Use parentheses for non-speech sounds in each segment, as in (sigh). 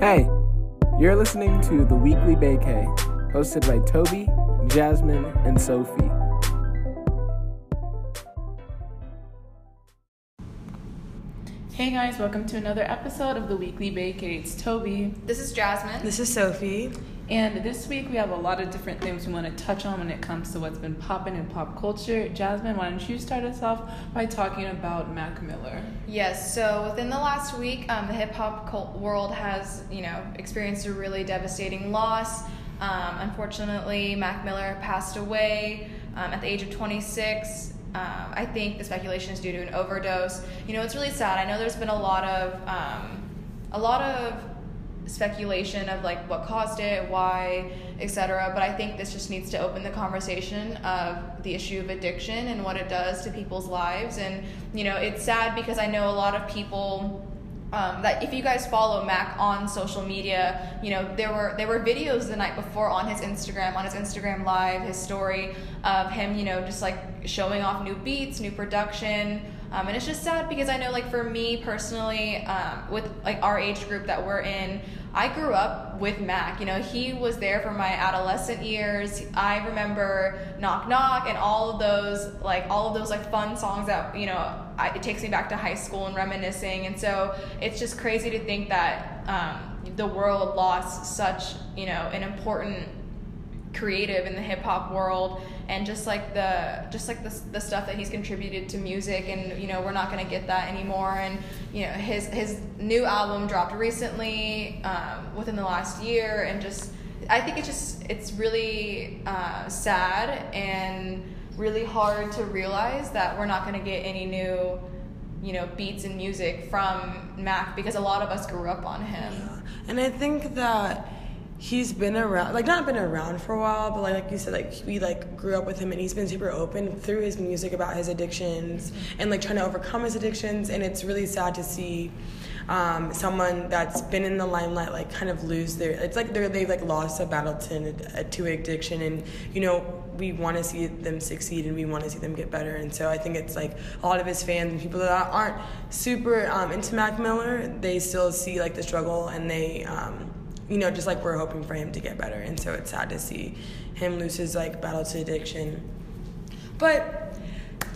Hey, you're listening to the Weekly Vacay, hosted by Toby, Jasmine, and Sophie. Hey guys, welcome to another episode of the Weekly Vacay. It's Toby, This is Jasmine. This is Sophie. And this week we have a lot of different things we want to touch on when it comes to what's been popping in pop culture. Jasmine, why don't you start us off by talking about Mac Miller? Yes, so within the last week, um, the hip hop world has, you know, experienced a really devastating loss. Um, unfortunately, Mac Miller passed away um, at the age of 26. Um, I think the speculation is due to an overdose. You know, it's really sad. I know there's been a lot of, um, a lot of speculation of like what caused it, why, etc. But I think this just needs to open the conversation of the issue of addiction and what it does to people's lives. And you know, it's sad because I know a lot of people. Um, that if you guys follow Mac on social media, you know there were there were videos the night before on his Instagram, on his Instagram live, his story of him, you know, just like showing off new beats, new production, um, and it's just sad because I know, like, for me personally, um, with like our age group that we're in, I grew up with Mac. You know, he was there for my adolescent years. I remember Knock Knock and all of those, like, all of those like fun songs that you know, I, it takes me back to high school and reminiscing. And so it's just crazy to think that um, the world lost such, you know, an important creative in the hip hop world and just like the just like the, the stuff that he's contributed to music and you know we're not going to get that anymore and you know his his new album dropped recently um, within the last year and just i think it's just it's really uh, sad and really hard to realize that we're not going to get any new you know beats and music from mac because a lot of us grew up on him Yeah. And I think that he's been around, like not been around for a while, but like, like you said, like we like grew up with him, and he's been super open through his music about his addictions and like trying to overcome his addictions. And it's really sad to see um, someone that's been in the limelight like kind of lose their. It's like they're they've like lost a battle to to addiction, and you know we want to see them succeed and we want to see them get better. And so I think it's like a lot of his fans and people that aren't super um, into Mac Miller, they still see like the struggle and they, um, you know, just like we're hoping for him to get better. And so it's sad to see him lose his like battle to addiction. But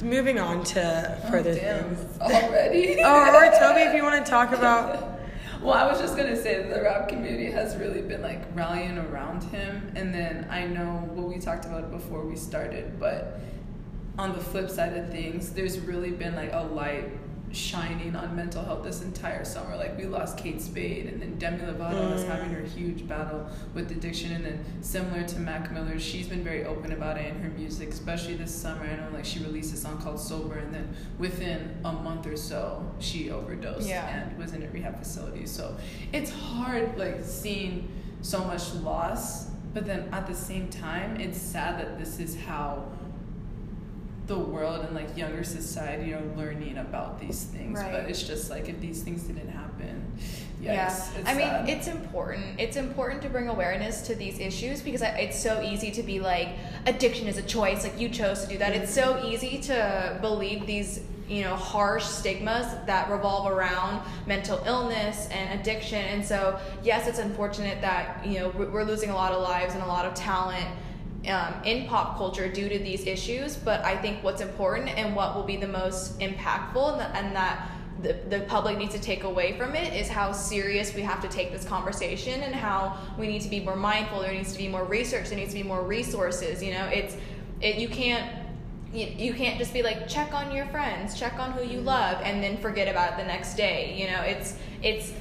moving on to oh, further things. Already? (laughs) Oh, or Toby, if you want to talk about. (laughs) Well, I was just gonna say that the rap community has really been like rallying around him, and then I know what we talked about before we started, but on the flip side of things, there's really been like a light shining on mental health this entire summer. Like we lost Kate Spade, and then Demi Lovato was mm. having her huge battle with addiction, and then similar to Mac Miller, she's been very open about it in her music, especially this summer. I know like she released a song called Sober, and then within a month or so, she overdosed Yeah. and was in a rehab facility. So it's hard like seeing so much loss, but then at the same time, it's sad that this is how the world and like younger society are learning about these things. But it's just like if these things didn't happen, yikes, Yeah, I mean, sad. it's important. It's important to bring awareness to these issues because it's so easy to be like, addiction is a choice. Like you chose to do that. It's so easy to believe these, you know, harsh stigmas that revolve around mental illness and addiction. And so, yes, it's unfortunate that you know we're losing a lot of lives and a lot of talent um, in pop culture due to these issues. But I think what's important and what will be the most impactful and, the, and that the, the public needs to take away from it is how serious we have to take this conversation and how we need to be more mindful. There needs to be more research. There needs to be more resources. You know, it's it you can't you, can't just be like check on your friends, check on who you love, and then forget about it the next day. You know, it's it's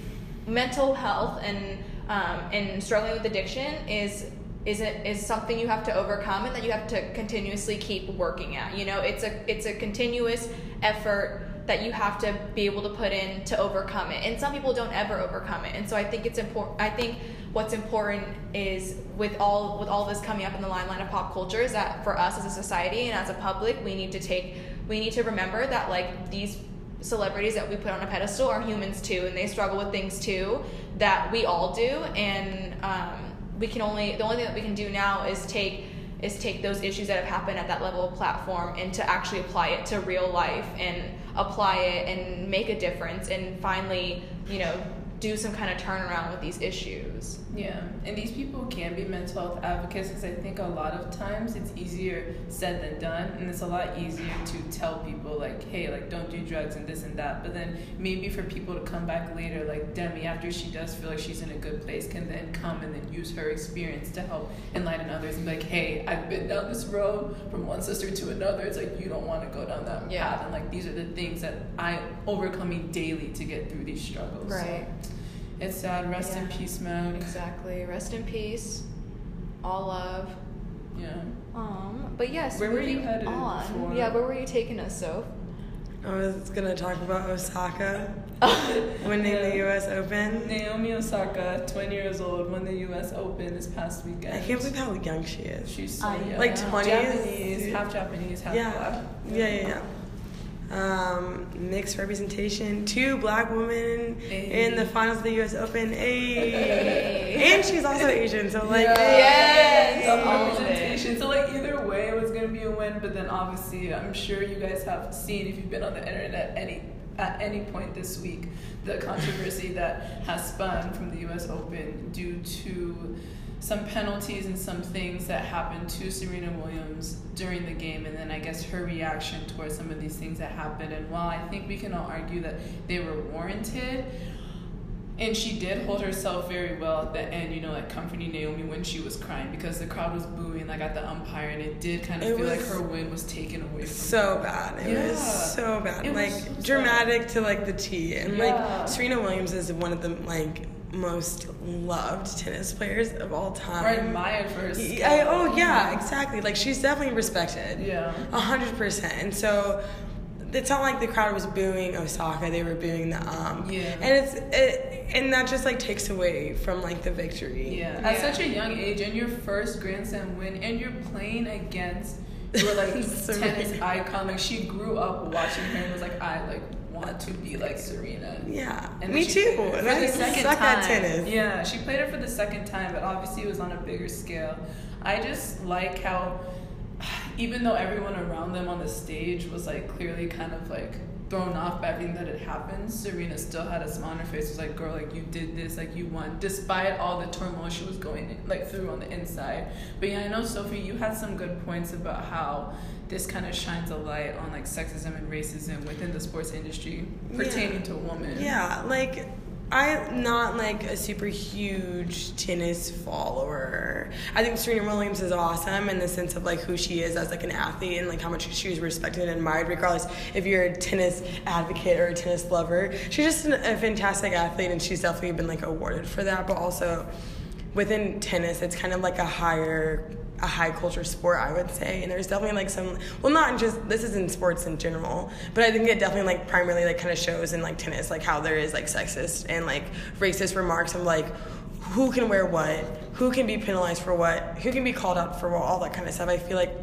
mental health and um, and struggling with addiction is is it is something you have to overcome and that you have to continuously keep working at. You know, it's a it's a continuous effort that you have to be able to put in to overcome it. And some people don't ever overcome it. And so I think it's important I think what's important is with all with all this coming up in the limelight of pop culture is that for us as a society and as a public, we need to take we need to remember that like these celebrities that we put on a pedestal are humans too and they struggle with things too that we all do and um, we can only the only thing that we can do now is take is take those issues that have happened at that level of platform and to actually apply it to real life and apply it and make a difference and finally you know do some kind of turnaround with these issues. Yeah, and these people can be mental health advocates because I think a lot of times it's easier said than done, and it's a lot easier to tell people like, hey, like don't do drugs and this and that. But then maybe for people to come back later, like Demi, after she does feel like she's in a good place, can then come and then use her experience to help enlighten others and be like, hey, I've been down this road from one sister to another. It's like you don't want to go down that Yeah. path, and like these are the things that I'm overcoming daily to get through these struggles. So, Right. It's sad. Rest in peace, Mac. Exactly. Rest in peace. All love. Yeah. Um, but yes, Where were you moving headed on. for- Yeah, where were you taking us, Soph? I was gonna talk about Osaka (laughs) winning the U.S. Open. Naomi Osaka, 20 years old, won the U.S. Open this past weekend. I can't believe how young she is. she's so I young. know. Like 20s? Japanese, half Japanese, half Yeah, black. yeah, yeah, yeah. Um, mixed representation. Two black women Hey. in the finals of the U.S. Open. Hey. Hey. and she's also Asian, so like, Yeah. Yes, Double all of it. representation. So like either way, it was gonna be a win. But then obviously, I'm sure you guys have seen if you've been on the internet any at any point this week the controversy that has spun from the U.S. Open due to some penalties and some things that happened to Serena Williams during the game, and then I guess her reaction towards some of these things that happened. And while I think we can all argue that they were warranted, and she did hold herself very well at the end, you know, like comforting Naomi when she was crying because the crowd was booing like at the umpire, and it did kind of It feel like her win was taken away from so her. bad. It Yeah. was so bad. It like so sad. dramatic to like the T. And Yeah. like Serena Williams is one of the like most loved tennis players of all time. Or admired for her skill. I, oh yeah, exactly. Like she's definitely respected. Yeah. A hundred percent. And so it's not like the crowd was booing Osaka; they were booing the um. Yeah. And it's it, and that just like takes away from like the victory. Yeah, at Yeah. such a young age, and your first Grand Slam win, and you're playing against your like (laughs) Serena. tennis icon. Like she grew up watching her and was like, I like want to be like Serena. Yeah. And Me too. And I the second suck time. at tennis. Yeah, she played it for the second time, but obviously it was on a bigger scale. I just like how, (sighs) even though everyone around them on the stage was like clearly kind of like thrown off by everything that had happened, Serena still had a smile on her face. It Was like, "Girl, like you did this, like you won," despite all the turmoil she was going in, like through on the inside. But yeah, I know Sophie, you had some good points about how this kind of shines a light on like sexism and racism within the sports industry pertaining to women. Yeah, like I'm not like a super huge tennis follower. I think Serena Williams is awesome in the sense of like who she is as like an athlete and like how much she is respected and admired, regardless if you're a tennis advocate or a tennis lover. She's just an, a fantastic athlete, and she's definitely been like awarded for that. But also within tennis, it's kind of like a higher a high culture sport, I would say. And there's definitely like some, well, not just this is in sports in general, but I think it definitely like primarily like kind of shows in like tennis, like how there is like sexist and like racist remarks of like who can wear what, who can be penalized for what, who can be called out for what, all that kind of stuff. I feel like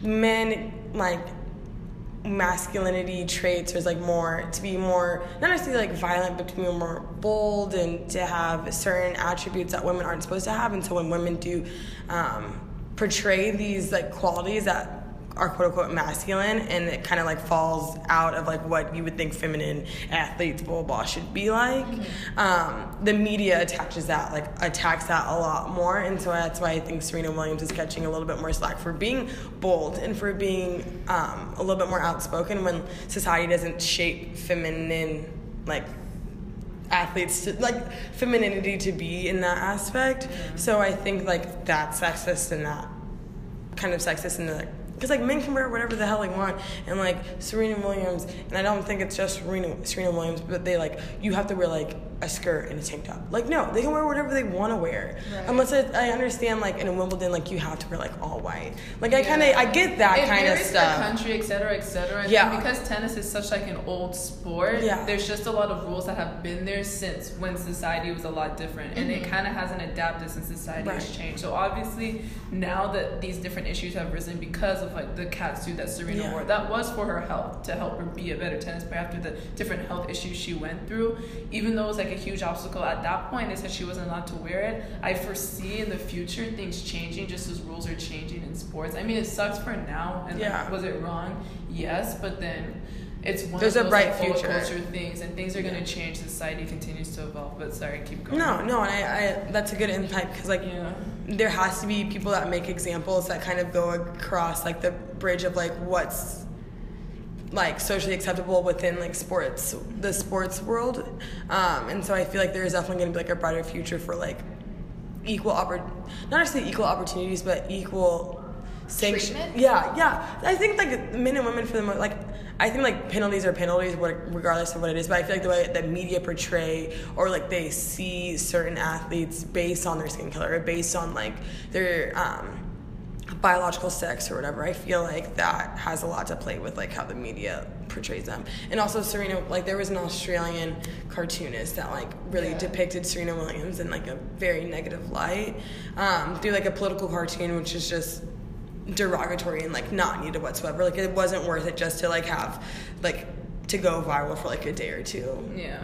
men like masculinity traits is like more to be more not necessarily like violent but to be more bold and to have certain attributes that women aren't supposed to have. And so when women do um, portray these like qualities that are quote unquote masculine and it kind of like falls out of like what you would think feminine athletes blah blah, blah should be like. Um, the media attaches that like attacks that a lot more and so that's why i think serena williams is catching a little bit more slack for being bold and for being um, a little bit more outspoken when society doesn't shape feminine like athletes to like femininity to be in that aspect. So i think like that's sexist and that kind of sexist and like because like men can wear whatever the hell they want and like serena williams and i don't think it's just serena, serena williams but they like you have to wear like a skirt and a tank top like no they can wear whatever they want to wear Right. unless it, i understand like in wimbledon like you have to wear like all white like i Yeah. kind of i get that kind of stuff Per country, et cetera, et cetera. And Yeah. because tennis is such like an old sport, Yeah. there's just a lot of rules that have been there since when society was a lot different, and it kind of hasn't adapted since society has Mm-hmm. Changed. So obviously now that these different issues have risen because of like the cat suit that Serena Yeah. wore, that was for her health to help her be a better tennis player after the different health issues she went through. Even though it was like a huge obstacle at that point, they said she wasn't allowed to wear it. I foresee in the future things changing just as rules are changing in sports. I mean, it sucks for now, and like, was it wrong? Yes, but then it's one There's of a those bright like, future. culture things, and things are gonna change. Society continues to evolve. But sorry, keep going. No, no, and I, I that's a good insight because like Yeah. there has to be people that make examples that kind of go across like the bridge of like what's like socially acceptable within like sports the sports world um, and so i feel like there's definitely going to be like a brighter future for like equal oppor- not necessarily equal opportunities but equal sanction Treatment? yeah yeah i think like men and women for the most like i think like penalties are penalties regardless of what it is but i feel like the way that media portray or like they see certain athletes based on their skin color or based on like their um, biological sex or whatever i feel like that has a lot to play with like how the media portrays them and also serena like there was an australian cartoonist that like really Yeah. depicted serena williams in like a very negative light um, through like a political cartoon which is just derogatory and like not needed whatsoever like it wasn't worth it just to like have like to go viral for like a day or two Yeah.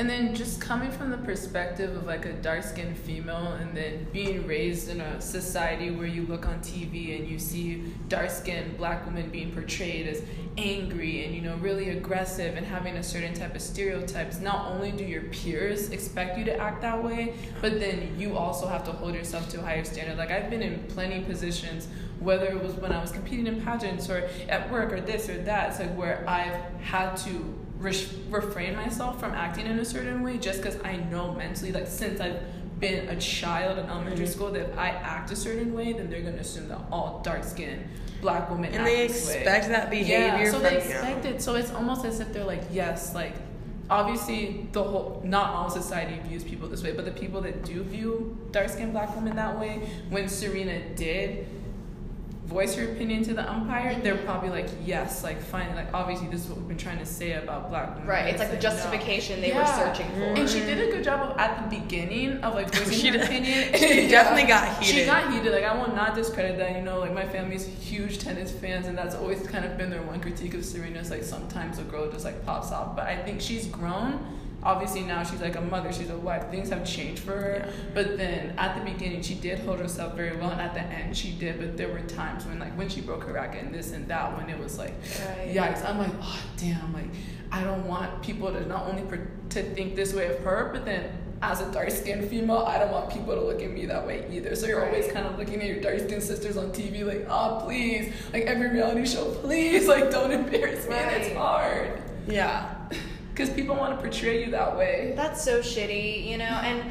And then just coming from the perspective of like a dark skinned female and then being raised in a society where you look on TV and you see dark skinned black women being portrayed as angry and you know really aggressive and having a certain type of stereotypes, not only do your peers expect you to act that way, but then you also have to hold yourself to a higher standard. Like I've been in plenty positions whether it was when I was competing in pageants or at work or this or that, it's like where I've had to re- refrain myself from acting in a certain way just because I know mentally, like since I've been a child in elementary Mm-hmm. school, that if I act a certain way, then they're gonna assume that all dark skinned black women And they expect that behavior Yeah, so they you. expect it. So it's almost as if they're like, yes, like obviously the whole not all society views people this way, but the people that do view dark skinned black women that way, when Serena did voice your opinion to the umpire, they're probably like, yes, like fine, like obviously this is what we've been trying to say about black women. Right, it's like the no. justification they were searching for. And she did a good job of at the beginning of like (laughs) voicing She her did- opinion. she definitely got heated. She got heated. Like I will not discredit that. You know, like my family's huge tennis fans, and that's always kind of been their one critique of Serena. Is Like sometimes a girl just like pops off, but I think she's grown. Obviously now she's like a mother, she's a wife. Things have changed for her. But then at the beginning she did hold herself very well, and at the end she did. But there were times when like when she broke her racket and this and that, when it was like, Right. yikes! I'm like, oh damn! Like I don't want people to not only per- to think this way of her, but then as a dark skinned female, I don't want people to look at me that way either. So you're always kind of looking at your dark skinned sisters on TV, like, oh please, like every reality show, please, like don't embarrass me. And it's hard yeah because people want to portray you that way. That's so shitty, you know, and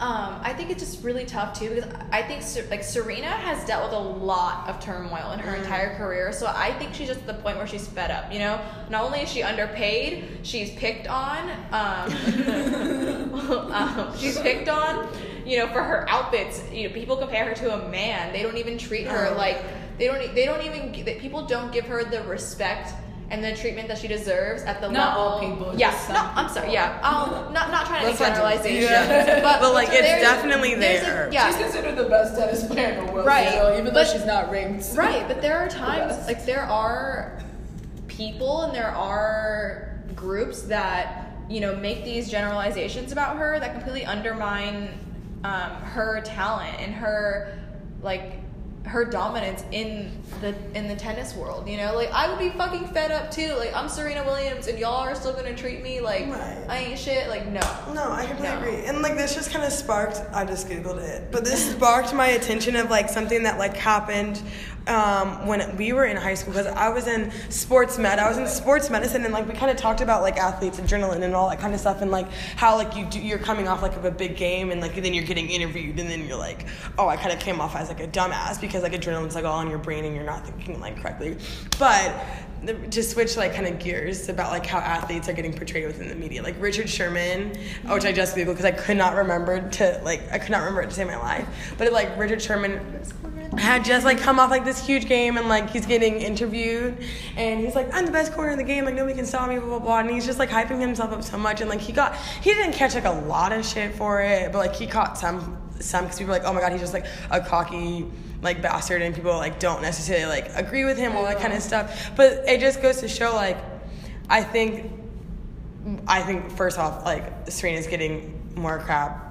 um, I think it's just really tough too because I think like Serena has dealt with a lot of turmoil in her Mm. entire career, so I think she's just at the point where she's fed up. You know, not only is she underpaid, she's picked on. Um, (laughs) um, she's picked on. You know, for her outfits, you know, people compare her to a man. They don't even treat her like they don't. e, They don't even. gi- People don't give her the respect. And the treatment that she deserves at the Not level. all people, Yeah, just no, some I'm sorry. Yeah, I'll not not trying to make Let's not do- generalizations, Yeah. but (laughs) But, like, it's definitely there's a- there. yeah, She's considered the best tennis player in the world, Right, still, even though but- she's not ranked. (laughs) right. But there are times, best. like there are people and there are groups that you know make these generalizations about her that completely undermine um, her talent and her like her dominance in the in the tennis world. You know, like I would be fucking fed up too. Like I'm Serena Williams and y'all are still gonna treat me like Right. I ain't shit. Like no. No, I completely No. agree. And like this just kind of sparked. I just googled it, but this sparked my attention of like something that like happened um, when we were in high school because I was in sports med. I was in sports medicine, and like we kind of talked about like athletes, adrenaline, and all that kind of stuff, and like how like you do, you're coming off like of a big game, and like then you're getting interviewed, and then you're like, oh, I kind of came off as like a dumbass because like adrenaline's like all in your brain, and you're not thinking like correctly, but the- to switch like kind of gears about like how athletes are getting portrayed within the media. Like richard sherman mm-hmm. which i just googled because i could not remember to like i could not remember it to save my life. But it, like richard sherman had just like come off like this huge game and like he's getting interviewed and he's like i'm the best corner in the game. Like nobody can stop me blah blah blah. And he's just like hyping himself up so much and like he got he didn't catch like a lot of shit for it but like he caught some some because people were like oh my god he's just like a cocky like bastard and people like don't necessarily like agree with him all that kind of stuff. But it just goes to show like i think i think first off like serena's getting more crap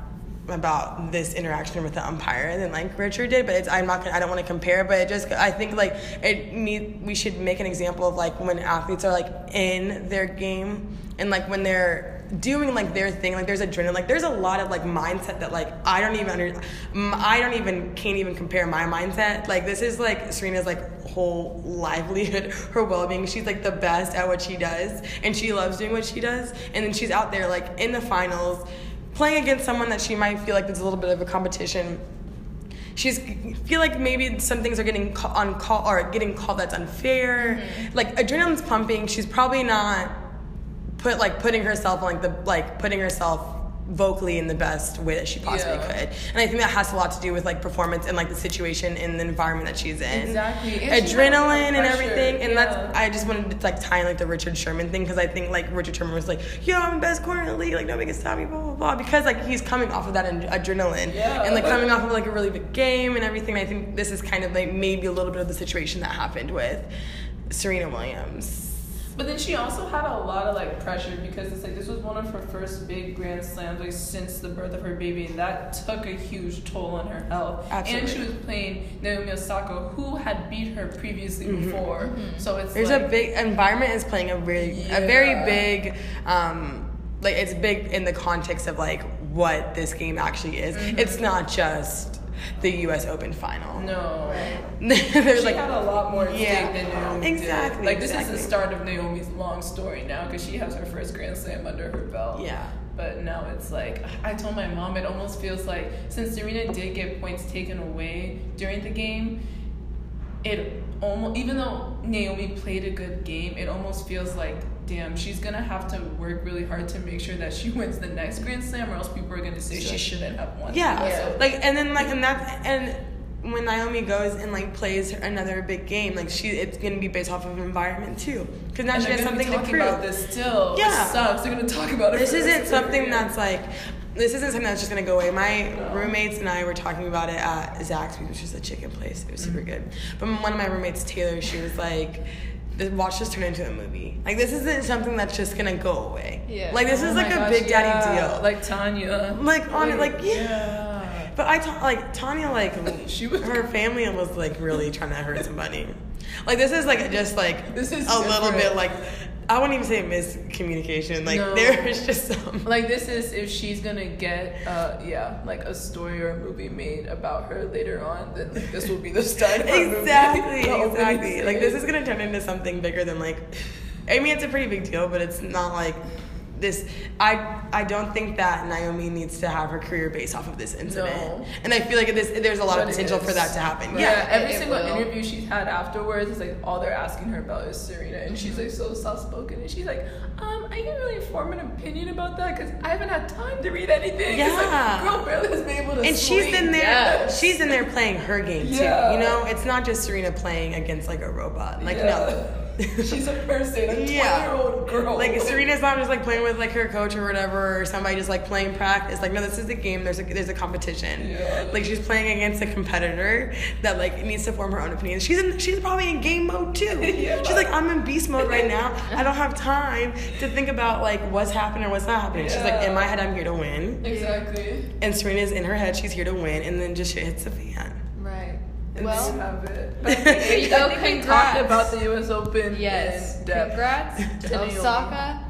about this interaction with the umpire than like Richard did, but it's I'm not gonna, I don't want to compare, but it just I think like it need we should make an example of like when athletes are like in their game and like when they're doing like their thing like there's adrenaline like there's a lot of like mindset that like I don't even under i don't even can't even compare my mindset. Like this is like Serena's like whole livelihood (laughs) her well-being. She's like the best at what she does and she loves doing what she does and then she's out there like in the finals playing against someone that she might feel like there's a little bit of a competition. She's feel like maybe some things are getting ca- on call or getting called that's unfair. Mm-hmm. Like adrenaline's pumping. She's probably not put like putting herself on like the like putting herself vocally in the best way that she possibly Yeah. could and i think that has a lot to do with like performance and like the situation and the environment that she's in Exactly. And she had a lot of adrenaline and everything and yeah. that's i just wanted to like tie in like the richard sherman thing because i think like richard sherman was like yo i'm the best corner in the league like nobody can stop me blah blah blah because like he's coming off of that ad- adrenaline Yeah. and like coming off of like a really big game and everything i think this is kind of like maybe a little bit of the situation that happened with serena williams But then she also had a lot of like pressure because it's like this was one of her first big grand slams like since the birth of her baby and that took a huge toll on her health. Absolutely. And she was playing Naomi Osaka who had beat her previously before. So it's Mm-hmm. There's like, a big environment is playing a really a very big um like it's big in the context of like what this game actually is. Mm-hmm. It's not just the US Open final. no. (laughs) There's she like had a lot more Yeah. than Naomi Exactly, did. Like this is the start of Naomi's long story now because she has her first Grand Slam under her belt. Yeah. But now it's like I told my mom it almost feels like since Serena did get points taken away during the game, it almost even though Naomi played a good game, it almost feels like damn she's gonna have to work really hard to make sure that she (laughs) wins the next Grand Slam or else people are gonna say she shouldn't have won. Yeah. So- Like and then like and that and when Naomi goes and like plays another big game, like she it's gonna be based off of environment too, because now And she has gonna be something to prove. about this still. Yeah. It sucks. They're gonna talk about it. this for the rest isn't something career. that's like this isn't something that's just gonna go away. My roommates and I were talking about it at Zaxby's, which is a chicken place. It was super Mm-hmm. good. But one of my roommates, Taylor, she was like, "This- "Watch this turn into a movie. Like this isn't something that's just gonna go away. Yeah. Like this Oh is like a big daddy yeah. deal. Like Tonya. Like, on it, like, yeah. yeah. But I ta- like Tonya like (laughs) She was- her family was like really trying to hurt somebody. Like this is like just like This is a little bit like I wouldn't even say miscommunication. Like No. there's just some Like this is if she's gonna get uh yeah like a story or a movie made about her later on then like, this will be the start of a movie. exactly (laughs) exactly. Like this is gonna turn into something bigger than like. I mean, it's a pretty big deal, but it's not like this. I I don't think that Naomi needs to have her career based off of this incident, No. and I feel like this there's a lot But of potential for that to happen. Yeah, Yeah. every it single will. interview she's had afterwards is like all they're asking her about is Serena, and she's like so soft spoken, and she's like, um, I can't really form an opinion about that because I haven't had time to read anything. It's Yeah. like, girl barely has been able to. and she's swing. in there Yes. she's in there playing her game too Yeah. you know it's not just serena playing against like a robot like Yeah. no (laughs) she's a person, a Yeah. twenty-year-old girl. like serena's not just like playing with like her coach or whatever or somebody just like playing practice like no this is a game there's a there's a competition Yeah. like she's playing against a competitor that like needs to form her own opinion she's in she's probably in game mode too (laughs) Yeah. she's like i'm in beast mode right now i don't have time to think about like what's happening or what's not happening Yeah. she's like in my head i'm here to win Exactly. and serena's in her head she's here to win and then just shit hits the fan Well, (laughs) have it. (laughs) there you go. We Congrats. talked about the U.S. Open. yes. in depth. Congrats (laughs) to Osaka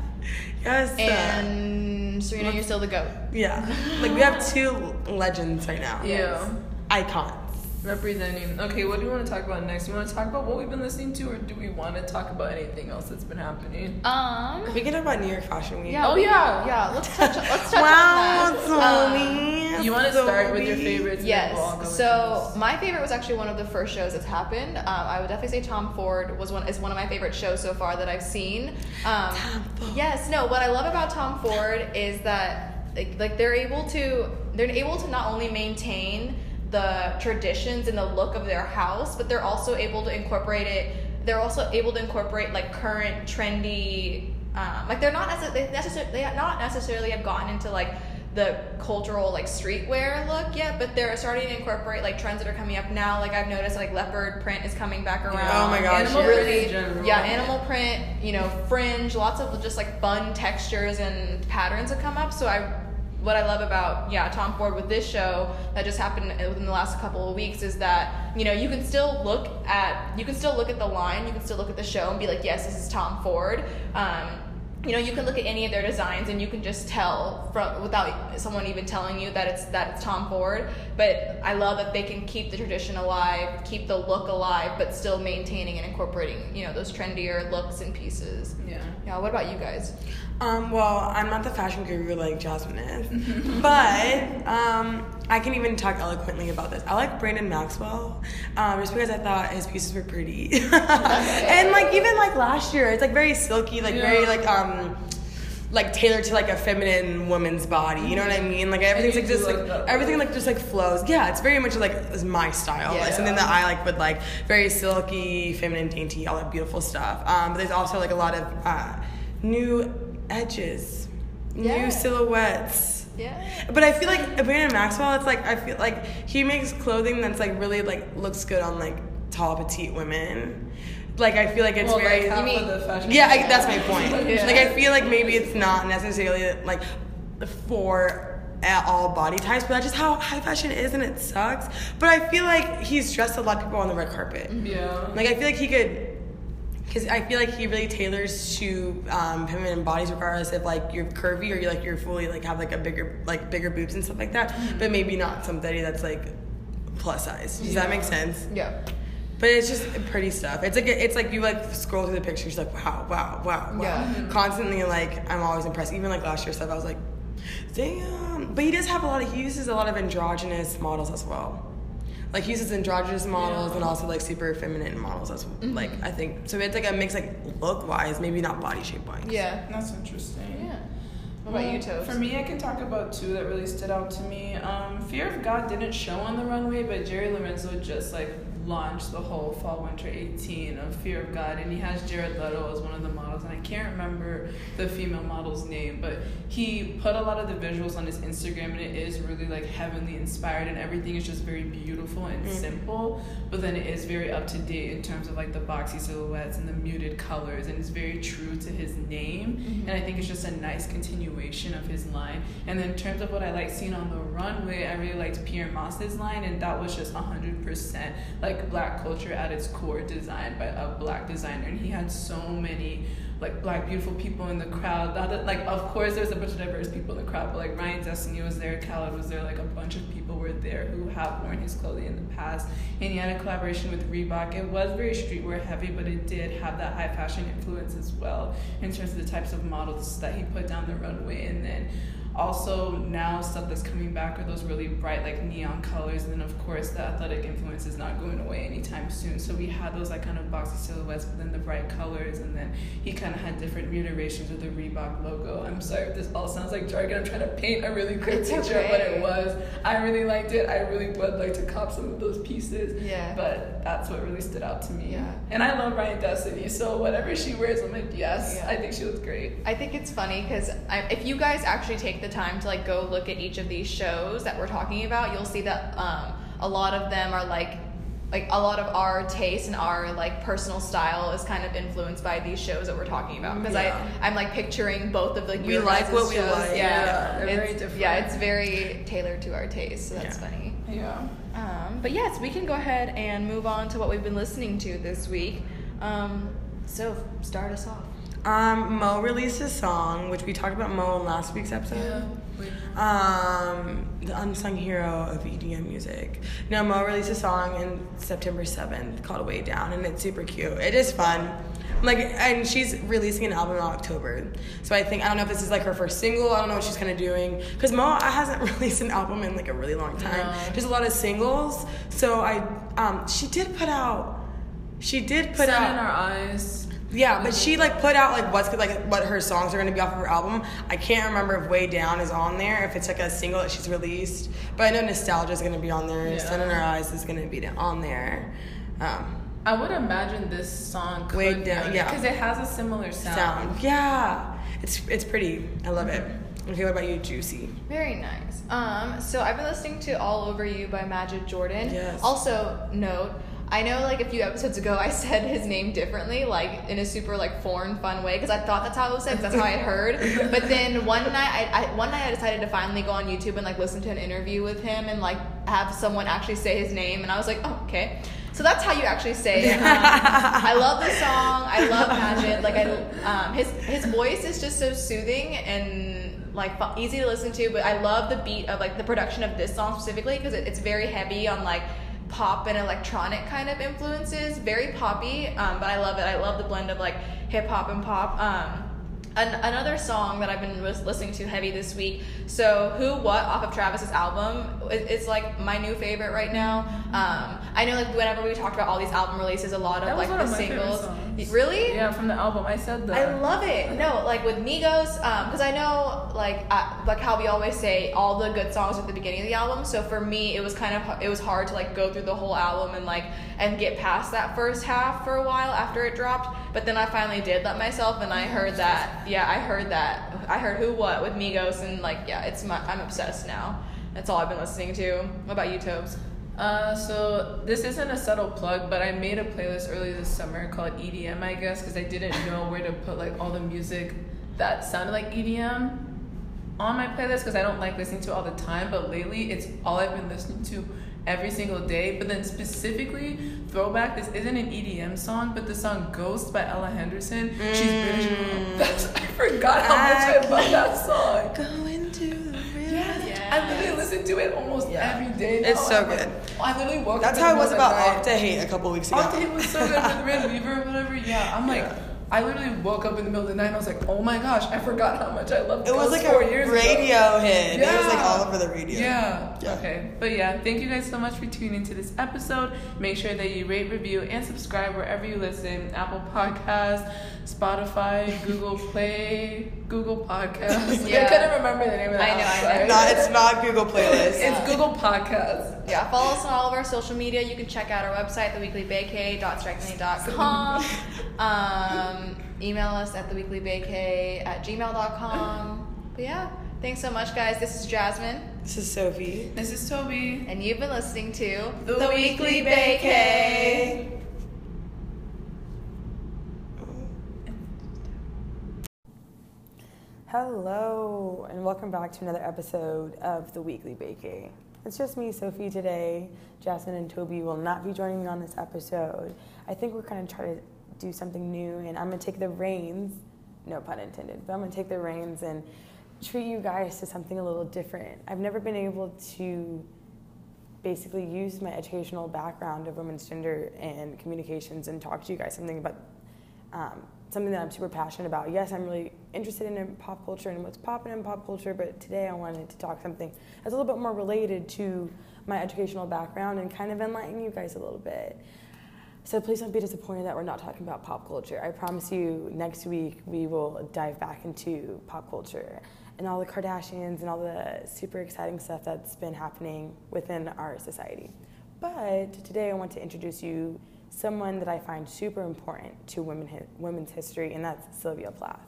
yes uh, and Serena. You're still the goat. Yeah. Like we have two legends right now. Yeah. Icons. Representing. Okay, what do you want to talk about next? You want to talk about what we've been listening to, or do we want to talk about anything else that's been happening? Um. We can talk about New York Fashion Week. Yeah. Oh, we- yeah. Yeah. Let's touch. Let's touch Wow, on that. Um, You want to start with your favorites? and then we'll all go Yes. So my favorite was actually one of the first shows that's happened. Um, I would definitely say Tom Ford was one is one of my favorite shows so far that I've seen. Um, Tom Ford. Yes. No. What I love about Tom Ford is that like, like they're able to they're able to not only maintain the traditions and the look of their house, but they're also able to incorporate it. They're also able to incorporate like current trendy. Um, like they're not necessarily they necessarily they not necessarily have gotten into like the cultural like streetwear look yet, but they're starting to incorporate like trends that are coming up now. Like I've noticed like leopard print is coming back around. Oh my gosh, Animal print Really, yeah, animal print, you know, fringe, lots of just like fun textures and patterns that come up. So I what I love about yeah Tom Ford with this show that just happened within the last couple of weeks is that you know you can still look at you can still look at the line you can still look at the show and be like yes this is Tom Ford. Um, you know you can look at any of their designs and you can just tell from without someone even telling you that it's that it's Tom Ford. But I love that they can keep the tradition alive keep the look alive but still maintaining and incorporating you know those trendier looks and pieces. Yeah. yeah what about you guys Um, well, I'm not the fashion guru like Jasmine is, (laughs) (laughs) but um, I can even talk eloquently about this. I like Brandon Maxwell, um, just because I thought his pieces were pretty, (laughs) and like even like last year, it's like very silky, like very like um. Like tailored to like a feminine woman's body, you know what I mean? Like everything's like just like like everything like just like flows. Yeah, it's very much like is my style. Like Yeah. something that I like would like very silky, feminine, dainty, all that beautiful stuff. Um, but there's also like a lot of uh, new edges, Yeah. new silhouettes. yeah But I feel like Brandon Maxwell, it's like I feel like he makes clothing that's like really like looks good on like tall petite women. Like I feel like it's well, very like half mean- the yeah, I, that's my point. (laughs) Yeah. Like I feel like maybe it's not necessarily like for at all body types, but that's just how high fashion is, and it sucks. But I feel like he's dressed a lot of people on the red carpet. Yeah. Like I feel like he could, because I feel like he really tailors to um, feminine bodies, regardless if like you're curvy or you like you're fully like have like a bigger like bigger boobs and stuff like that. But maybe not somebody that's like plus size. Does that make sense? yeah But it's just pretty stuff. It's like it's like you like scroll through the pictures like wow wow wow wow. Yeah. Constantly like I'm always impressed. Even like last year stuff, I was like, damn. But he does have a lot of he uses a lot of androgynous models as well. Like he uses androgynous models and also like super feminine models as like I think so. It's like a mix like look wise, maybe not body shape wise. yeah That's interesting. yeah what about you Well, Toes? For me, I can talk about two that really stood out to me. Um, Fear of God didn't show on the runway, but Jerry Lorenzo just like launched the whole fall winter 18 of Fear of God, and he has Jared Leto as one of the models, and I can't remember the female model's name, but he put a lot of the visuals on his Instagram, and it is really like heavenly inspired, and everything is just very beautiful and Mm. simple, but then it is very up to date in terms of like the boxy silhouettes and the muted colors, and it's very true to his name, and I think it's just a nice continuation of his line. And then in terms of what I like seeing on the runway, I really liked Pyer Moss's line, and that was just hundred percent like black culture at its core, designed by a black designer, and he had so many like black beautiful people in the crowd. That, like of course there's a bunch of diverse people in the crowd, but like Ryan Destiny was there, Khaled was there, like a bunch of people were there who have worn his clothing in the past. And he had a collaboration with Reebok. It was very streetwear heavy, but it did have that high fashion influence as well in terms of the types of models that he put down the runway. And then also now stuff that's coming back are those really bright like neon colors and then of course the athletic influence is not going away anytime soon. So we had those like kind of boxy silhouettes but then the bright colors and then he kind of had different reiterations of the Reebok logo. I'm sorry if this all sounds like jargon. I'm trying to paint a really quick It's picture of what it was. I really liked it. I really would like to cop some of those pieces. Yeah. but that's what really stood out to me. Yeah. and I love Ryan Destiny so whatever she wears I'm like yes Yeah. I think she looks great. I think it's funny because if you guys actually take the time to like go look at each of these shows that we're talking about, you'll see that um, a lot of them are like like a lot of our taste and our like personal style is kind of influenced by these shows that we're talking about because Yeah. I I'm like picturing both of the We your like what we like, Yeah, yeah. They're very It's- different. Yeah, it's very tailored to our taste, so that's Yeah. funny. yeah Um, but yes, we can go ahead and move on to what we've been listening to this week. Um, so start us off. Um, Mo released a song, which we talked about Mo in last week's episode. Um, the unsung hero of EDM music. No, Mo released a song in September 7th called Way Down, and it's super cute. It is fun. Like, and she's releasing an album in October. So I think, I don't know if this is like her first single. I don't know what she's kind of doing. Because Mo hasn't (laughs) released an album in like a really long time. No. Just a lot of singles. So I, um, she did put out, she did put Sun out. in our eyes Yeah, but she like put out like what's like what her songs are gonna be off of her album. I can't remember if Way Down is on there, if it's like a single that she's released. But I know Nostalgia is gonna be on there. Yeah. Sun in Her Eyes is gonna be on there. Um, I would imagine this song could Way down- on yeah. because it has a similar sound. sound, yeah, it's it's pretty. I love it. Okay, what about you, Juicy? Very nice. Um, so I've been listening to All Over You by Majid Jordan. Yes. Also, note, I know like a few episodes ago I said his name differently, like in a super like foreign fun way, because I thought that's how it was said, that's how I heard. (laughs) But then one night, I, I one night I decided to finally go on YouTube and like listen to an interview with him and like have someone actually say his name, and I was like, oh okay. So that's how you actually say it. Um, (laughs) I love the song. I love Majid. Like I, um, his his voice is just so soothing and like easy to listen to. But I love the beat of like the production of this song specifically because it, it's very heavy on like pop and electronic kind of influences. Very poppy, um, but I love it. I love the blend of like hip hop and pop. Um, an, another song that I've been lis- listening to heavy this week. So, Who What off of Travis's album it, it's like my new favorite right now. Um, I know like whenever we talked about all these album releases, a lot of That like the singles. Really? Yeah, from the album. I said that. I love it. No, like with Migos, um, because I know like like how we always say all the good songs are at the beginning of the album. So for me, it was kind of it was hard to like go through the whole album and like and get past that first half for a while after it dropped. But then I finally did let myself, and I heard that. Yeah, I heard that. I heard who what with Migos, and like yeah, it's my I'm obsessed now. That's all I've been listening to. What about you, Tobes? Uh, so this isn't a subtle plug, but I made a playlist early this summer called EDM, I guess, because I didn't know where to put like all the music that sounded like EDM on my playlist because I don't like listening to it all the time. But lately, it's all I've been listening to every single day. But then specifically, throwback. This isn't an EDM song, but the song "Ghost" by Ella Henderson. She's British. That's, (laughs) I forgot how much I love that song. Going to the Yes. I literally listen to it almost Yeah. every day. Now. It's so I'm like- good. I literally woke That's up how in it was middle of about the night. Octahate a couple weeks ago. Octane was so good with (laughs) Ryn Weaver or whatever. Yeah, I'm like, I literally woke up in the middle of the night and I was like, oh my gosh, I forgot how much I loved It It was like four a years radio ago. hit. It was like all over the radio. Yeah. Yeah. Okay. But yeah, thank you guys so much for tuning into this episode. Make sure that you rate, review, and subscribe wherever you listen. Apple Podcasts, Spotify, Google Play, Google Podcasts. (laughs) I couldn't remember the name of that. I know, I know. sorry. No, it's not Google Playlist. It's Google Podcasts. Yeah, follow us on all of our social media. You can check out our website, theweeklybake.strikingly.com. (laughs) Um, email us at theweeklybake at gmail.com. But yeah, thanks so much, guys. This is Jasmine, This is Sophie. This is Toby. and you've been listening to The Weekly Vacay. Hello, and welcome back to another episode of the Weekly Bakey. It's just me, Sophie, today. Jasmine and Toby will not be joining me on this episode. I think we're going to try to do something new, and I'm going to take the reins, no pun intended, but I'm going to take the reins and treat you guys to something a little different. I've never been able to basically use my educational background of women's gender and communications and talk to you guys something about um, something that I'm super passionate about. Yes, I'm really interested in pop culture and what's popping in pop culture, but today I wanted to talk something that's a little bit more related to my educational background and kind of enlighten you guys a little bit. So please don't be disappointed that we're not talking about pop culture. I promise you, next week we will dive back into pop culture and all the Kardashians and all the super exciting stuff that's been happening within our society. But today I want to introduce you someone that I find super important to women, women's history, and that's Sylvia Plath.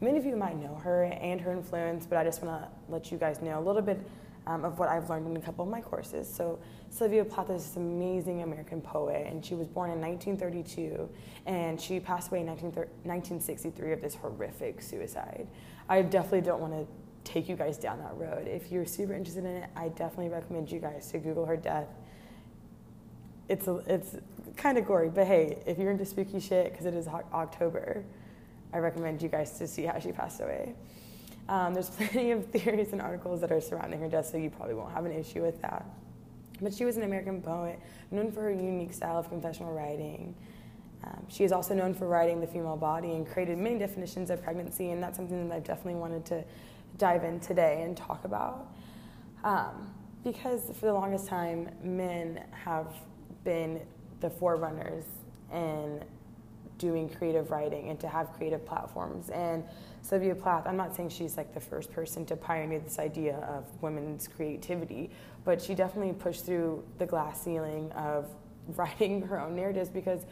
Many of you might know her and her influence, but I just want to let you guys know a little bit um, of what I've learned in a couple of my courses. So, Sylvia Plath is this amazing American poet, and she was born in 1932, and she passed away in 19, 1963 of this horrific suicide. I definitely don't want to take you guys down that road. If you're super interested in it, I definitely recommend you guys to Google her death. It's a, it's kind of gory, but hey, if you're into spooky shit, because it is Oc- October, I recommend you guys to see how she passed away. Um, there's (laughs) plenty of theories and articles that are surrounding her death, so you probably won't have an issue with that. But she was an American poet, known for her unique style of confessional writing. Um, she is also known for writing the female body and created many definitions of pregnancy, and that's something that I've definitely wanted to dive in today and talk about. Um, because for the longest time, men have been the forerunners in doing creative writing and to have creative platforms. And Sylvia Plath, I'm not saying she's like the first person to pioneer this idea of women's creativity, but she definitely pushed through the glass ceiling of (laughs) writing her own narratives because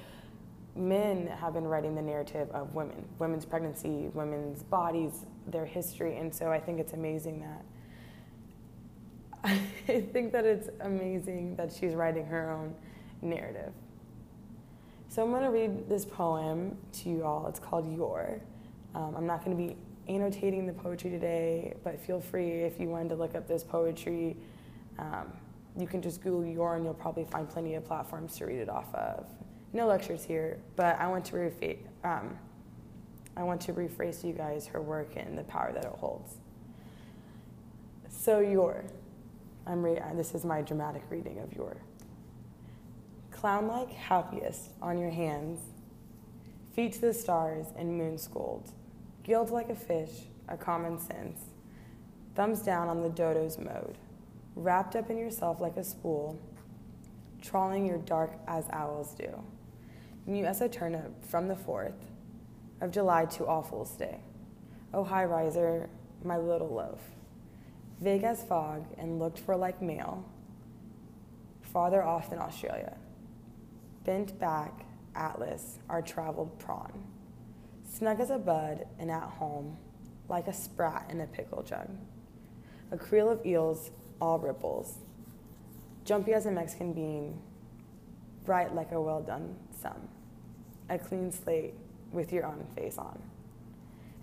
men have been writing the narrative of women, women's pregnancy, women's bodies, their history. And so I think it's amazing that (laughs) I think that it's amazing that she's writing her own narrative. So I'm going to read this poem to you all. It's called You're. Um, I'm not going to be annotating the poetry today, but feel free if you wanted to look up this poetry. Um, you can just Google You're and you'll probably find plenty of platforms to read it off of. No lectures here, but I want to refa- um, I want to rephrase to you guys her work and the power that it holds. So You're, I'm re- this is my dramatic reading of You're. Clown like happiest on your hands, feet to the stars and moon scold, gilled like a fish, a common sense, thumbs down on the dodo's mode, wrapped up in yourself like a spool, trawling your dark as owls do, mute as a turnip from the fourth of July to All Fool's Day. Oh, high riser, my little loaf, vague as fog and looked for like mail, farther off than Australia bent back Atlas, our traveled prawn, snug as a bud and at home, like a sprat in a pickle jug. A creel of eels, all ripples, jumpy as a Mexican bean, bright like a well done sum, a clean slate with your own face on.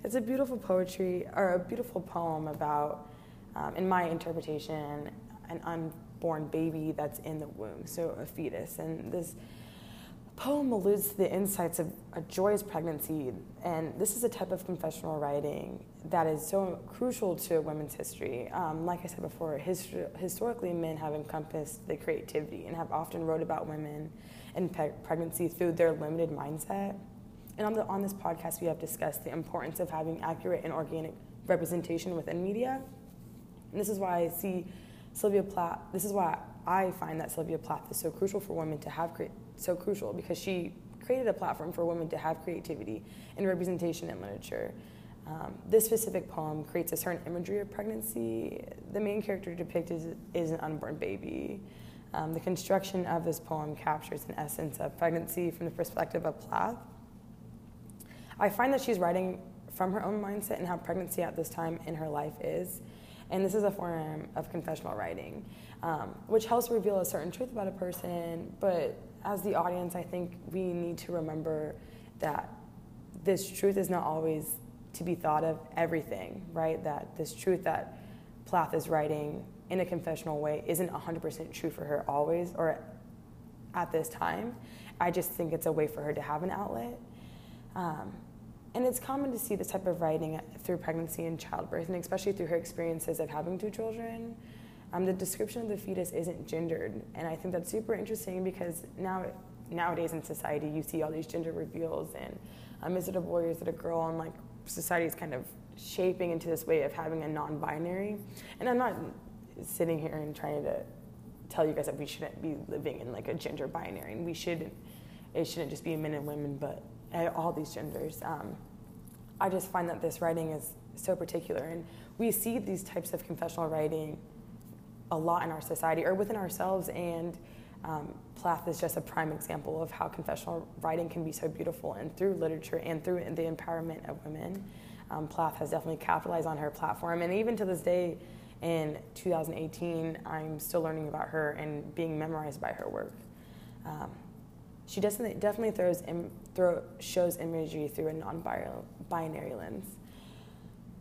It's a beautiful poetry, or a beautiful poem about, um, in my interpretation, an unborn baby that's in the womb, so a fetus. And this poem alludes to the insights of a joyous pregnancy, and this is a type of confessional writing that is so crucial to women's history. Um, like I said before, histor- historically, men have encompassed the creativity and have often wrote about women and pe- pregnancy through their limited mindset. And on, the, on this podcast, we have discussed the importance of having accurate and organic representation within media. And this is why I see Sylvia Plath, this is why I find that Sylvia Plath is so crucial for women to have cre- so crucial because she created a platform for women to have creativity and representation in literature. Um, this specific poem creates a certain imagery of pregnancy. The main character depicted is, is an unborn baby. Um, the construction of this poem captures an essence of pregnancy from the perspective of Plath. I find that she's writing from her own mindset and how pregnancy at this time in her life is. And this is a form of confessional writing, um, which helps reveal a certain truth about a person, but as the audience, I think we need to remember that this truth is not always to be thought of everything, right? That this truth that Plath is writing in a confessional way isn't 100% true for her always or at this time. I just think it's a way for her to have an outlet. Um, and it's common to see this type of writing through pregnancy and childbirth, and especially through her experiences of having two children. Um, the description of the fetus isn't gendered, and I think that's super interesting because now nowadays in society you see all these gender reveals and um, is it a boy or is it a girl, and like society is kind of shaping into this way of having a non-binary. And I'm not sitting here and trying to tell you guys that we shouldn't be living in like a gender binary, and we shouldn't. It shouldn't just be men and women, but all these genders. Um, I just find that this writing is so particular, and we see these types of confessional writing a lot in our society or within ourselves. And um, Plath is just a prime example of how confessional writing can be so beautiful, and through literature and through the empowerment of women. Um, Plath has definitely capitalized on her platform, and even to this day, in 2018, I'm still learning about her and being memorized by her work. Um, she definitely, definitely throws Im, throw, shows imagery through a non-binary lens.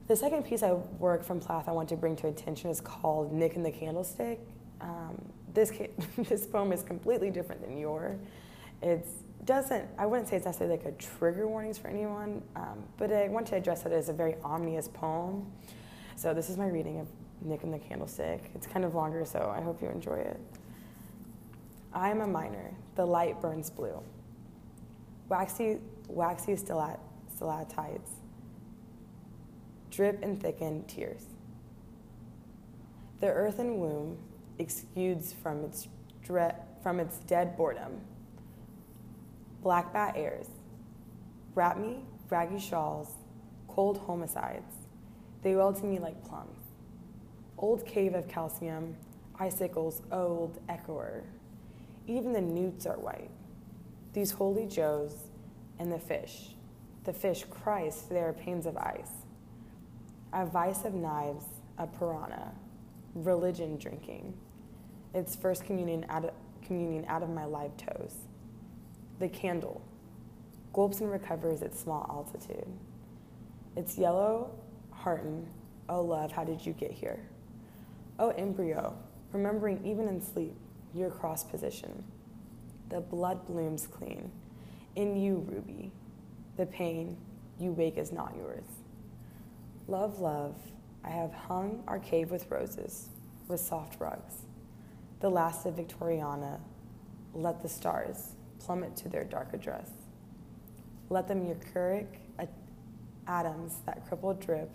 The second piece I work from Plath I want to bring to attention is called Nick and the Candlestick. Um, this, (laughs) this poem is completely different than You're. It doesn't, I wouldn't say it's necessarily like a trigger warnings for anyone, um, but I want to address it as a very ominous poem. So this is my reading of Nick and the Candlestick. It's kind of longer, so I hope you enjoy it. I am a miner. The light burns blue. Waxy, waxy stalactites drip and thicken tears. The earthen womb exudes from its, dre- from its dead boredom. Black bat airs. Wrap me, raggy shawls, cold homicides. They well to me like plums. Old cave of calcium, icicles, old echoer. Even the newts are white. These holy joes and the fish. The fish, Christ, they are panes of ice a vice of knives, a piranha, religion drinking, its first communion out of, communion out of my live toes. the candle, gulps and recovers at small altitude. It's yellow, hearten, oh love, how did you get here? Oh embryo, remembering even in sleep your cross position. The blood blooms clean. In you, Ruby, the pain you wake is not yours. Love, love, I have hung our cave with roses, with soft rugs. The last of Victoriana, let the stars plummet to their dark address. Let them mercuric atoms that crippled drip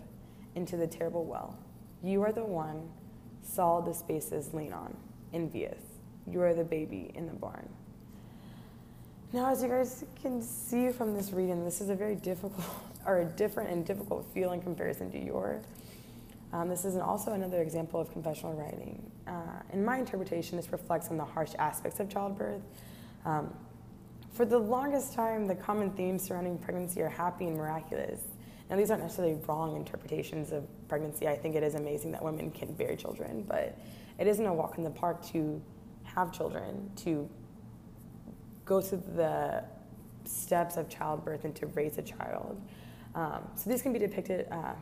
into the terrible well. You are the one Saul the spaces lean on, envious. You are the baby in the barn. Now, as you guys can see from this reading, this is a very difficult, or a different and difficult feel in comparison to yours. Um, this is also another example of confessional writing. Uh, in my interpretation, this reflects on the harsh aspects of childbirth. Um, for the longest time, the common themes surrounding pregnancy are happy and miraculous. Now, these aren't necessarily wrong interpretations of pregnancy. I think it is amazing that women can bear children, but it isn't a walk in the park to have children, to go through the steps of childbirth and to raise a child. Um, so these can be depicted, uh,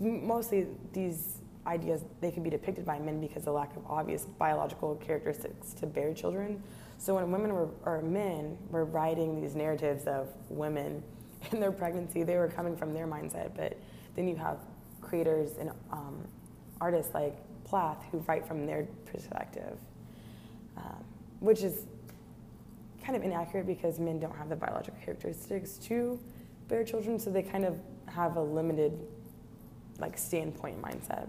mostly these ideas, they can be depicted by men because of the lack of obvious biological characteristics to bear children. So when women were, or men were writing these narratives of women (laughs) in their pregnancy, they were coming from their mindset. But then you have creators and um, artists like Plath who write from their perspective, um, which is kind of inaccurate because men don't have the biological characteristics to bear children, so they kind of have a limited like standpoint mindset.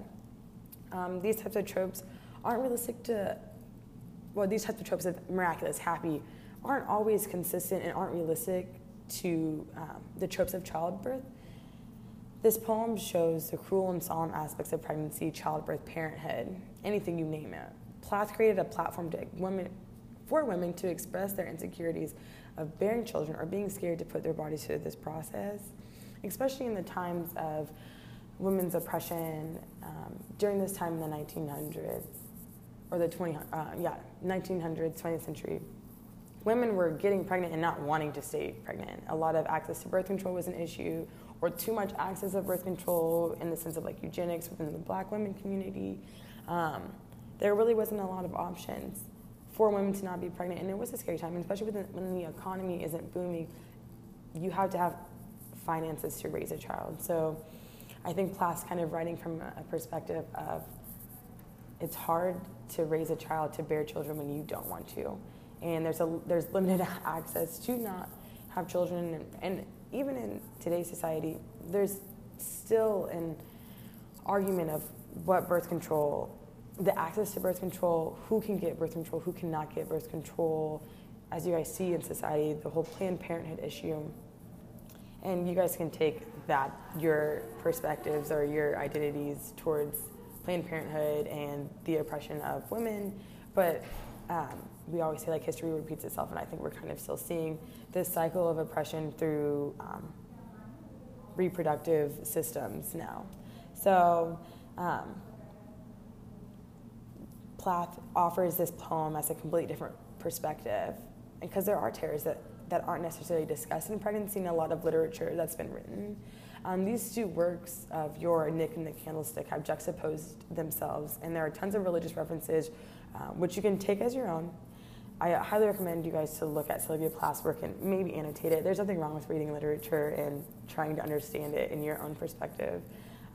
Um, these types of tropes aren't realistic to, well, these types of tropes of miraculous, happy, aren't always consistent and aren't realistic to um, the tropes of childbirth. This poem shows the cruel and solemn aspects of pregnancy, childbirth, parenthood, anything you name it. Plath created a platform to women, for women to express their insecurities of bearing children or being scared to put their bodies through this process, especially in the times of women's oppression um, during this time in the 1900s or the 20 uh, yeah 1900s 20th century women were getting pregnant and not wanting to stay pregnant. A lot of access to birth control was an issue, or too much access of birth control in the sense of like eugenics within the black women community. Um, there really wasn't a lot of options for women to not be pregnant, and it was a scary time, especially when the economy isn't booming. You have to have finances to raise a child. So I think Plath's kind of writing from a perspective of it's hard to raise a child, to bear children when you don't want to and there's a there's limited (laughs) access to not have children and, and even in today's society there's still an argument of what birth control the access to birth control who can get birth control who cannot get birth control. As you guys see in society the whole planned parenthood issue. And you guys can take that your perspectives or your identities towards planned parenthood and the oppression of women. But um, we always say like history repeats itself, and I think we're kind of still seeing this cycle of oppression through um, reproductive systems now. So, um, Plath offers this poem as a completely different perspective, because there are terrors that, that aren't necessarily discussed in pregnancy in a lot of literature that's been written. Um, these two works of You're Nick and the Candlestick have juxtaposed themselves, and there are tons of religious references, uh, which you can take as your own. I highly recommend you guys to look at Sylvia Plath's work and maybe annotate it. There's nothing wrong with reading literature and trying to understand it in your own perspective.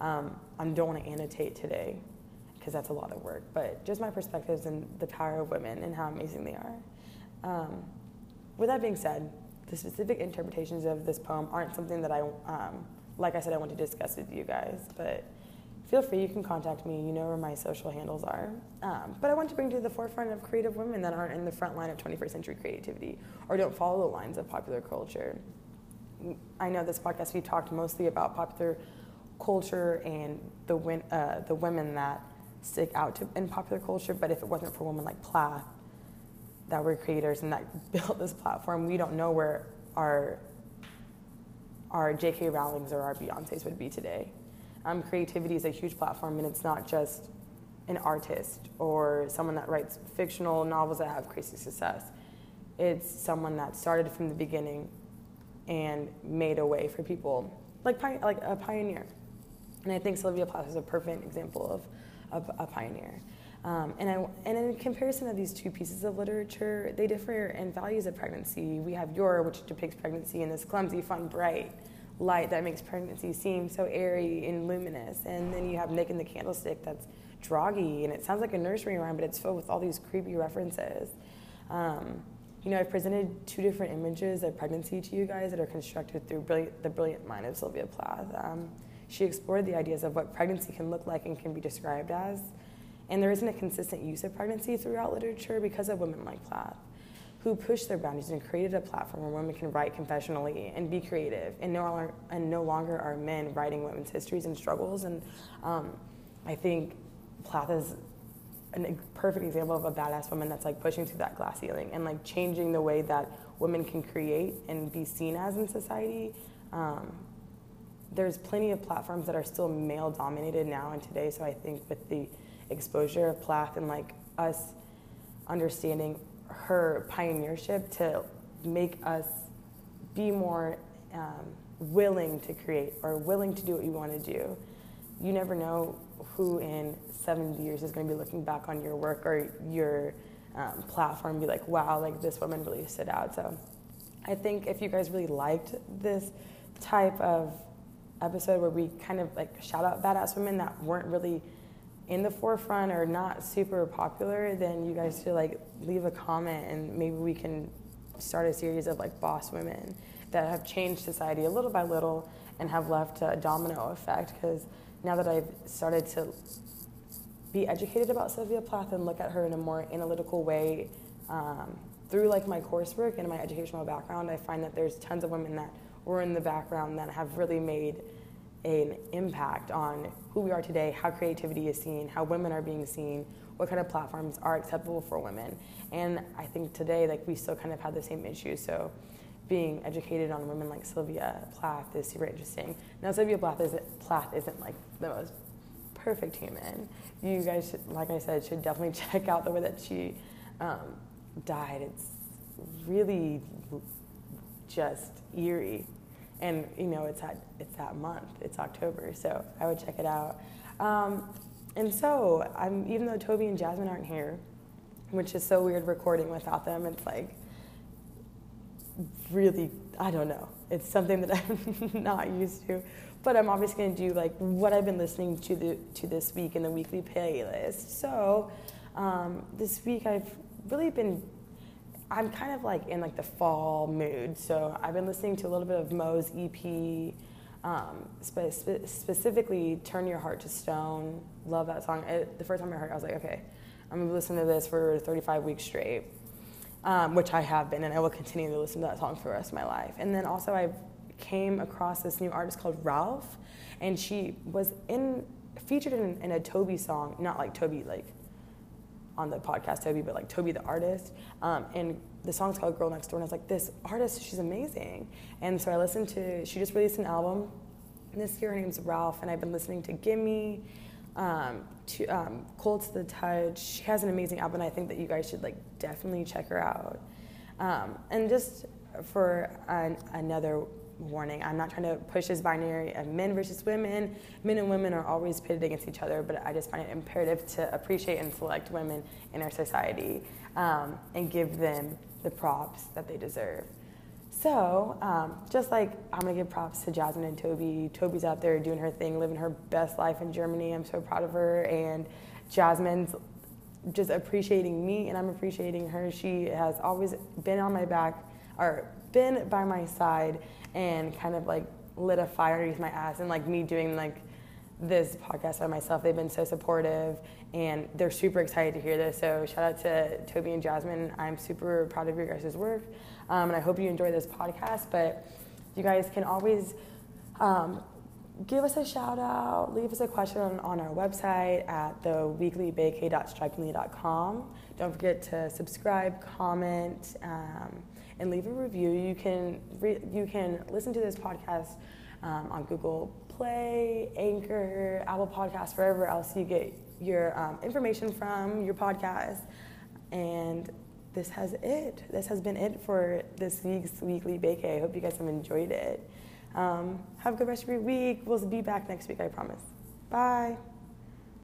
Um, I don't want to annotate today because that's a lot of work, but just my perspectives and the power of women and how amazing they are. Um, with that being said, the specific interpretations of this poem aren't something that I, um, like I said, I want to discuss with you guys, but feel free, you can contact me. You know where my social handles are. Um, but I want to bring to the forefront of creative women that aren't in the front line of 21st century creativity or don't follow the lines of popular culture. I know this podcast we talked mostly about popular culture and the, uh, the women that stick out to, in popular culture, but if it wasn't for women like Plath that were creators and that (laughs) built this platform, we don't know where our our J.K. Rowling's or our Beyonce's would be today. Um, creativity is a huge platform, and it's not just an artist or someone that writes fictional novels that have crazy success. it's someone that started from the beginning and made a way for people, like like a pioneer. And I think Sylvia Plath is a perfect example of, of a pioneer. Um, and, I, and in comparison of these two pieces of literature, they differ in values of pregnancy. We have You're, which depicts pregnancy in this clumsy, fun, bright light that makes pregnancy seem so airy and luminous. And then you have Nick and the Candlestick that's droggy, and it sounds like a nursery rhyme, but it's filled with all these creepy references. Um, you know, I've presented two different images of pregnancy to you guys that are constructed through brilliant, the brilliant mind of Sylvia Plath. Um, she explored the ideas of what pregnancy can look like and can be described as. And there isn't a consistent use of pregnancy throughout literature because of women like Plath, who pushed their boundaries and created a platform where women can write confessionally and be creative, and no longer, and no longer are men writing women's histories and struggles. And um, I think Plath is a perfect example of a badass woman that's like pushing through that glass ceiling and like changing the way that women can create and be seen as in society. Um, there's plenty of platforms that are still male dominated now and today. So I think with the exposure of Plath and like us understanding her pioneership to make us be more um, willing to create or willing to do what you want to do. You never know who in 70 years is going to be looking back on your work or your um, platform and be like, wow, like this woman really stood out. So I think if you guys really liked this type of episode where we kind of like shout out badass women that weren't really in the forefront or not super popular, then you guys should like leave a comment and maybe we can start a series of like boss women that have changed society a little by little and have left a domino effect. Because now that I've started to be educated about Sylvia Plath and look at her in a more analytical way um, through like my coursework and my educational background, I find that there's tons of women that were in the background that have really made an impact on who we are today, how creativity is seen, how women are being seen, what kind of platforms are acceptable for women. And I think today, like we still kind of have the same issues. So being educated on women like Sylvia Plath is super interesting. Now Sylvia Plath isn't, Plath isn't like the most perfect human. You guys, should, like I said, should definitely (laughs) check out the way that she um, died. It's really just eerie and you know it's that it's that month. It's october so i would check it out. Um, and so i'm even though toby and jasmine aren't here which is so weird recording without them it's like really i don't know. It's something that (laughs) i'm not used to. But i'm obviously going to do like what i've been listening to the to this week in the weekly playlist. So um, this week i've really been I'm kind of like in like the fall mood. So I've been listening to a little bit of Mo's EP, um, spe- specifically "Turn Your Heart to Stone." Love that song. It, the first time I heard, it, I was like, okay, I'm gonna listen to this for 35 weeks straight, um, which I have been, and I will continue to listen to that song for the rest of my life. And then also I came across this new artist called Ralph, and she was in featured in, in a Toby song, not like Toby like on the podcast Toby, but like Toby the artist. Um, and the song's called Girl Next Door, and I was like, this artist, she's amazing. And so I listened to, she just released an album this year. Her name's Ralph, and I've been listening to Gimme, um, to um, Cold to the Touch. She has an amazing album, I think that you guys should like definitely check her out. Um, and just for an, another warning. I'm not trying to push this binary of men versus women. Men and women are always pitted against each other, but I just find it imperative to appreciate and select women in our society um, and give them the props that they deserve. So, um, just like I'm gonna give props to Jasmine and Toby. Toby's out there doing her thing, living her best life in Germany. I'm so proud of her. And Jasmine's just appreciating me, and I'm appreciating her. She has always been on my back, or been by my side and kind of like lit a fire underneath my ass and like me doing like this podcast by myself. They've been so supportive and they're super excited to hear this. So shout out to Toby and Jasmine. I'm super proud of your guys' work. Um, and I hope you enjoy this podcast. But you guys can always um, give us a shout out, leave us a question on, on our website at theweeklybakey.strikingly.com. Don't forget to subscribe, comment, um, and leave a review. You can re- you can listen to this podcast um, on Google Play, Anchor, Apple Podcasts, wherever else you get your um, information from your podcast. And this has it. This has been it for this week's weekly bake. I hope you guys have enjoyed it. Um, have a good rest of your week. We'll be back next week, I promise. Bye.